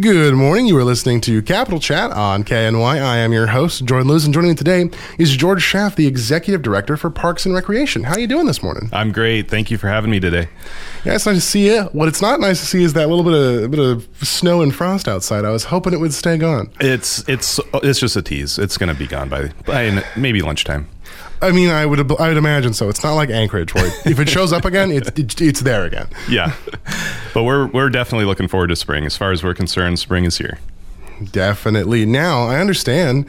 Good morning. You are listening to Capital Chat on KINY. I am your host, Jordan Lewis, and joining me today is George Schaaf, the Executive Director for Parks and Recreation. How are you doing this morning? I'm great. Thank you for having me today. Yeah, it's nice to see you. What it's not nice to see is that little bit of bit of snow and frost outside. I was hoping it would stay gone. It's it's it's just a tease. It's going to be gone by by maybe lunchtime. I mean, I would I would imagine so. It's not like Anchorage where if it shows up again, it's it's, it's there again. Yeah, but we're we're definitely looking forward to spring. As far as we're concerned, spring is here. Definitely. Now I understand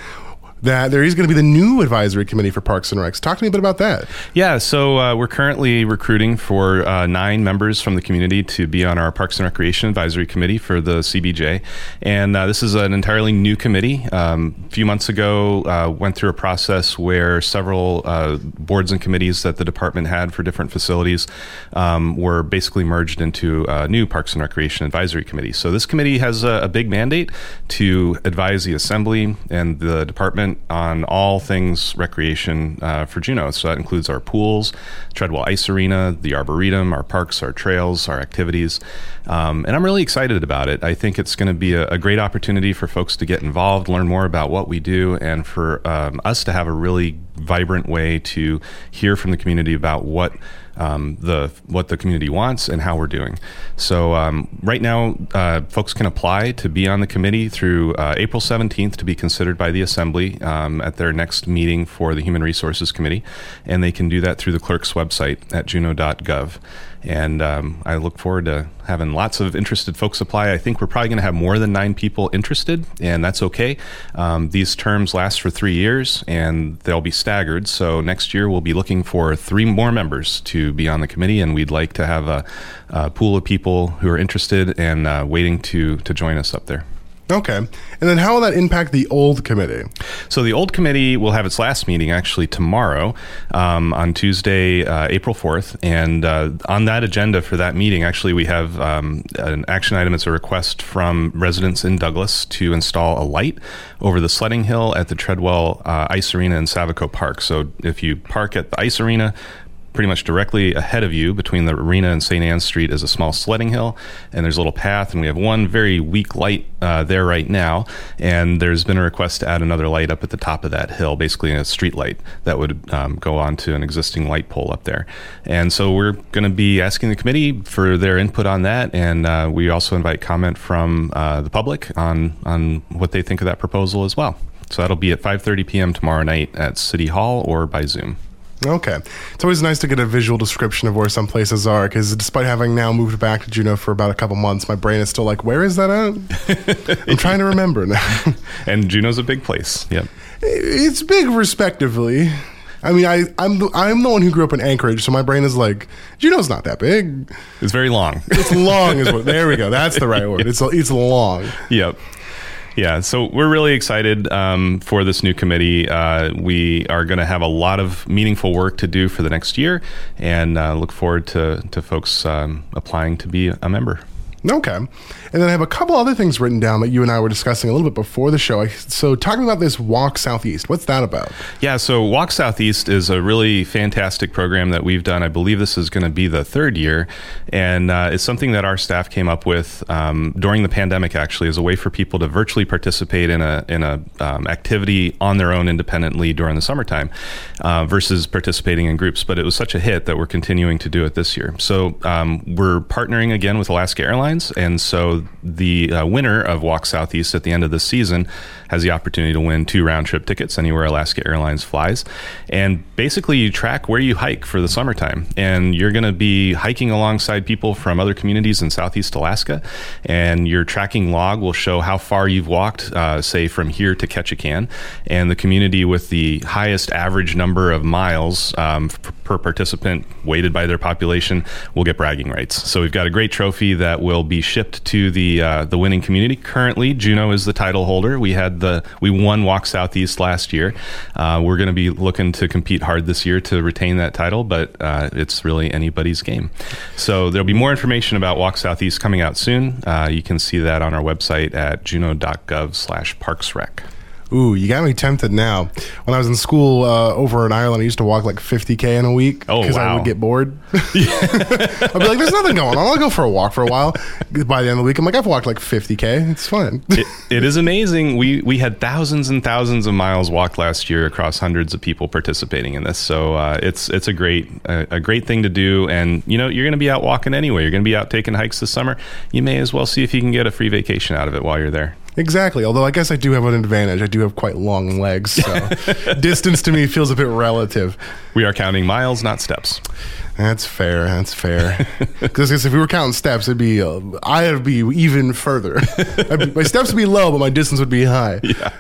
that there is going to be the new advisory committee for Parks and Recs. Talk to me a bit about that. Yeah, so uh, we're currently recruiting for uh, nine members from the community to be on our Parks and Recreation Advisory Committee for the CBJ, and uh, this is an entirely new committee. Um, a few months ago, uh, went through a process where several uh, boards and committees that the department had for different facilities um, were basically merged into a new Parks and Recreation Advisory Committee. So this committee has a, a big mandate to advise the Assembly and the department on all things recreation uh, for Juneau. So that includes our pools, Treadwell Ice Arena, the Arboretum, our parks, our trails, our activities. Um, and I'm really excited about it. I think it's going to be a, a, great opportunity for folks to get involved, learn more about what we do, and for um, us to have a really vibrant way to hear from the community about what um, the what the community wants and how we're doing. So um, right now, uh, folks can apply to be on the committee through uh, April 17th to be considered by the Assembly um, at their next meeting for the Human Resources Committee, and they can do that through the clerk's website at juneau.gov. And um, I look forward to having lots of interested folks apply. I think we're probably going to have more than nine people interested, and that's okay. Um, these terms last for three years, and they'll be staggered. So next year we'll be looking for three more members to be on the committee, and we'd like to have a, a pool of people who are interested and uh, waiting to to join us up there. Okay. And then how will that impact the old committee? So the old committee will have its last meeting actually tomorrow um, on Tuesday, uh, April 4th. And uh, on that agenda for that meeting, actually, we have um, an action item. It's a request from residents in Douglas to install a light over the sledding hill at the Treadwell uh, Ice Arena in Savikko Park. So if you park at the ice arena, pretty much directly ahead of you between the arena and St. Anne's Street is a small sledding hill, and there's a little path, and we have one very weak light uh, there right now. And there's been a request to add another light up at the top of that hill, basically a street light that would um, go on to an existing light pole up there. And so we're going to be asking the committee for their input on that, and uh, we also invite comment from uh, the public on on what they think of that proposal as well. So that'll be at 5:30 p.m. tomorrow night at City Hall or by Zoom. Okay. It's always nice to get a visual description of where some places are because despite having now moved back to Juneau for about a couple months, my brain is still like, where is that at? I'm trying to remember now. and Juneau's a big place. Yep. It's big, respectively. I mean, I, I'm the, I'm the one who grew up in Anchorage, so my brain is like, Juneau's not that big. It's very long. It's long, is what. There we go. That's the right word. It's it's long. Yep. Yeah, so we're really excited um, for this new committee. Uh, we are going to have a lot of meaningful work to do for the next year, and uh, look forward to to folks um, applying to be a member. Okay. And then I have a couple other things written down that you and I were discussing a little bit before the show. So, talking about this Walk Southeast, what's that about? Yeah, so Walk Southeast is a really fantastic program that we've done. I believe this is going to be the third year, and uh, it's something that our staff came up with um, during the pandemic, actually, as a way for people to virtually participate in a in a um, activity on their own independently during the summertime, uh, versus participating in groups. But it was such a hit that we're continuing to do it this year. So um, we're partnering again with Alaska Airlines, and so the uh, winner of Walk Southeast at the end of the season has the opportunity to win two round trip tickets anywhere Alaska Airlines flies. And basically, you track where you hike for the summertime. And you're going to be hiking alongside people from other communities in Southeast Alaska. And your tracking log will show how far you've walked, uh, say, from here to Ketchikan. And the community with the highest average number of miles um, per participant weighted by their population will get bragging rights. So we've got a great trophy that will be shipped to the uh, the winning community. Currently, Juneau is the title holder. We had the we won Walk Southeast last year. Uh, we're going to be looking to compete hard this year to retain that title, but uh, it's really anybody's game. So there'll be more information about Walk Southeast coming out soon. Uh, you can see that on our website at juneau.gov/parksrec. Ooh, you got me tempted now. When I was in school uh, over in Ireland, I used to walk like 50k in a week Oh, wow. I would get bored. I'd be like, "There's nothing going on. I'll go for a walk for a while." By the end of the week, I'm like, "I've walked like 50k. It's fun." it, it is amazing. We we had thousands and thousands of miles walked last year across hundreds of people participating in this. So uh, it's it's a great a, a great thing to do. And you know you're going to be out walking anyway. You're going to be out taking hikes this summer. You may as well see if you can get a free vacation out of it while you're there. Exactly. Although I guess I do have an advantage. I do have quite long legs, so distance to me feels a bit relative. We are counting miles, not steps. That's fair. That's fair. Because if we were counting steps, it'd be uh, I'd be even further. I'd be, my steps would be low, but my distance would be high. Yeah.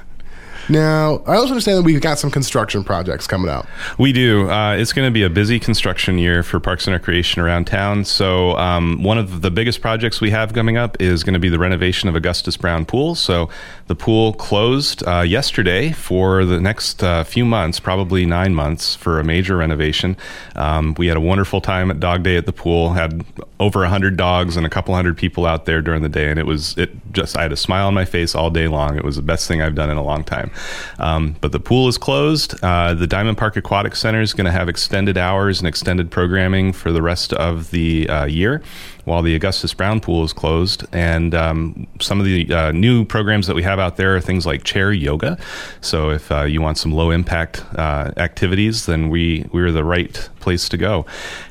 Now, I also understand that we've got some construction projects coming out. We do. Uh, it's going to be a busy construction year for Parks and Recreation around town. So, um, one of the biggest projects we have coming up is going to be the renovation of Augustus Brown Pool. So, the pool closed uh, yesterday for the next uh, few months, probably nine months, for a major renovation. Um, we had a wonderful time at Dog Day at the pool. Had over 100 dogs and a couple hundred people out there during the day, and it was it just I had a smile on my face all day long. It was the best thing I've done in a long time. Um, but the pool is closed. Uh, the Dimond Park Aquatic Center is going to have extended hours and extended programming for the rest of the uh, year. While the Augustus Brown Pool is closed, and um, some of the uh, new programs that we have out there are things like chair yoga. So, if uh, you want some low impact uh, activities, then we we're the right place to go.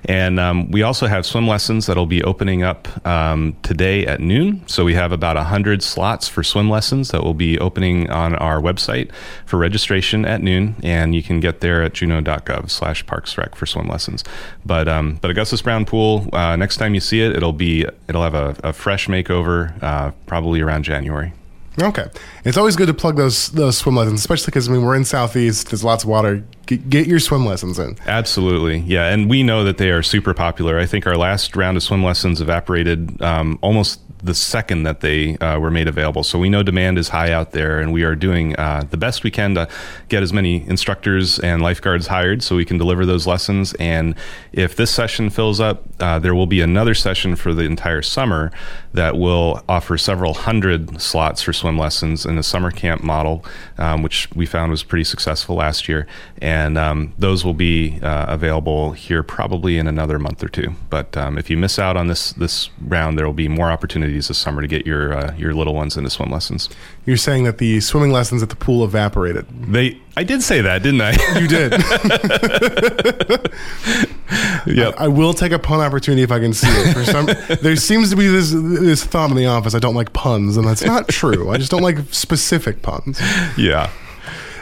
And um, we also have swim lessons that'll be opening up um, today at noon. So we have about 100 slots for swim lessons that will be opening on our website for registration at noon. And you can get there at juneau.gov slash parksrec for swim lessons. But, um, but Augustus Brown Pool, uh, next time you see it, it'll be, it'll have a, a fresh makeover uh, probably around January. Okay, it's always good to plug those those swim lessons, especially because I mean we're in southeast. There's lots of water. Get, get your swim lessons in. Absolutely, yeah, and we know that they are super popular. I think our last round of swim lessons evaporated um, almost the second that they uh, were made available. So we know demand is high out there, and we are doing uh, the best we can to get as many instructors and lifeguards hired so we can deliver those lessons. And if this session fills up, uh, there will be another session for the entire summer that will offer several hundred slots for swim lessons in a summer camp model, um, which we found was pretty successful last year. And um, those will be uh, available here probably in another month or two. But um, if you miss out on this this round, there will be more opportunities this summer to get your uh, your little ones into swim lessons. You're saying that the swimming lessons at the pool evaporated. They, I did say that, didn't I? You did. yep. I will take a pun opportunity if I can see it. For some, there seems to be this this thought in the office. I don't like puns, and that's not true. I just don't like specific puns. yeah.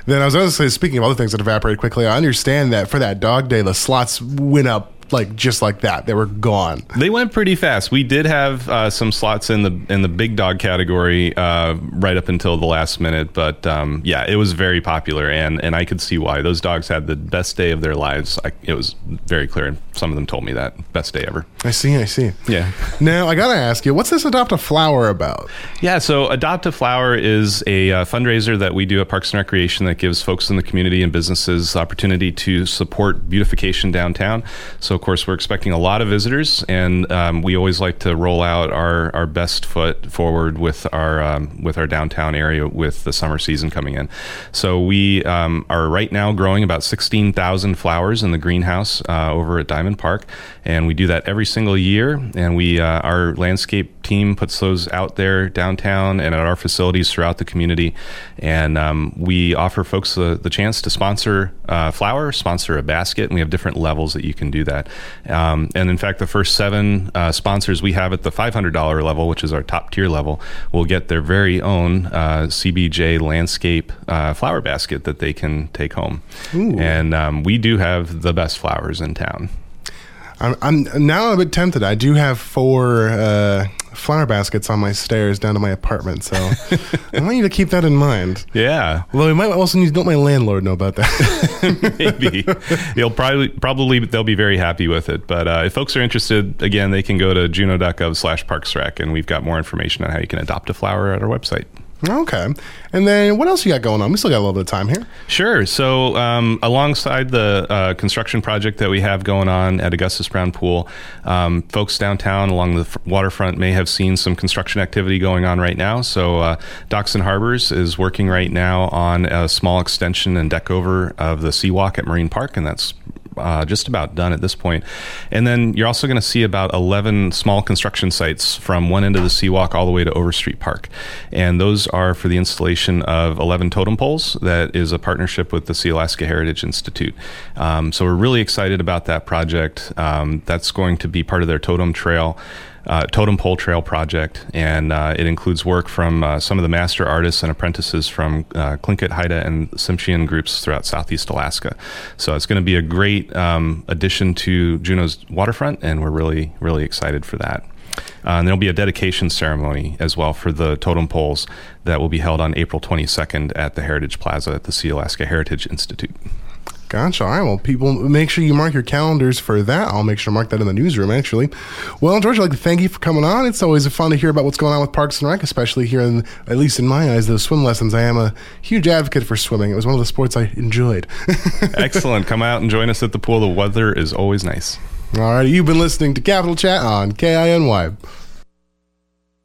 Then I was going to say, speaking of other things that evaporate quickly, I understand that for that dog day, the slots went up like just like that. They were gone. They went pretty fast. We did have uh, some slots in the in the big dog category uh, right up until the last minute, but um, yeah, it was very popular, and and I could see why. Those dogs had the best day of their lives. I, it was very clear, and some of them told me that best day ever. I see. I see. Yeah. Now I gotta ask you, what's this adopt a flower about? Yeah, so Adopt a Flower is a uh, fundraiser that we do at Parks and Recreation that gives folks in the community and businesses opportunity to support beautification downtown. So, of course, we're expecting a lot of visitors, and um, we always like to roll out our, our best foot forward with our um, with our downtown area with the summer season coming in. So, we um, are right now growing about sixteen thousand flowers in the greenhouse uh, over at Dimond Park, and we do that every single year. And we uh, our landscape team puts those out there downtown and at our facilities throughout the community. And um, we offer folks the, the chance to sponsor uh, flower, sponsor a basket, and we have different levels that you can do that. Um, and in fact, the first seven uh, sponsors we have at the $500 level, which is our top tier level, will get their very own uh, CBJ landscape uh, flower basket that they can take home. And um, we do have the best flowers in town. I'm, I'm now a bit tempted. I do have four uh, flower baskets on my stairs down to my apartment, so I want you to keep that in mind. Yeah. Although we might also need to let my landlord know about that. maybe he'll probably probably they'll be very happy with it but uh, if folks are interested again they can go to juneau.gov slash parksrec and we've got more information on how you can adopt a flower at our website Okay. And then what else you got going on? We still got a little bit of time here. Sure. So, um, alongside the uh, construction project that we have going on at Augustus Brown Pool, um, folks downtown along the f- waterfront may have seen some construction activity going on right now. So, uh, Docks and Harbors is working right now on a small extension and deck over of the Seawalk at Marine Park, and that's uh, just about done at this point. And then you're also going to see about 11 small construction sites from one end of the Seawalk all the way to Overstreet Park. And those are for the installation of 11 totem poles that is a partnership with the Sealaska Heritage Institute. Um, so we're really excited about that project. Um, that's going to be part of their totem trail uh, Totem Pole Trail project, and uh, it includes work from uh, some of the master artists and apprentices from uh, Haida, and Tsimshian groups throughout Southeast Alaska. So it's going to be a great um, addition to Juneau's waterfront, and we're really, really excited for that. Uh, and there'll be a dedication ceremony as well for the totem poles that will be held on April 22nd at the Heritage Plaza at the Sealaska Heritage Institute. Gotcha. All right. Well, people, make sure you mark your calendars for that. I'll make sure to mark that in the newsroom, actually. Well, George, I'd like to thank you for coming on. It's always fun to hear about what's going on with Parks and Rec, especially here in, at least in my eyes, those swim lessons. I am a huge advocate for swimming. It was one of the sports I enjoyed. Excellent. Come out and join us at the pool. The weather is always nice. All right. You've been listening to Capital Chat on KINY.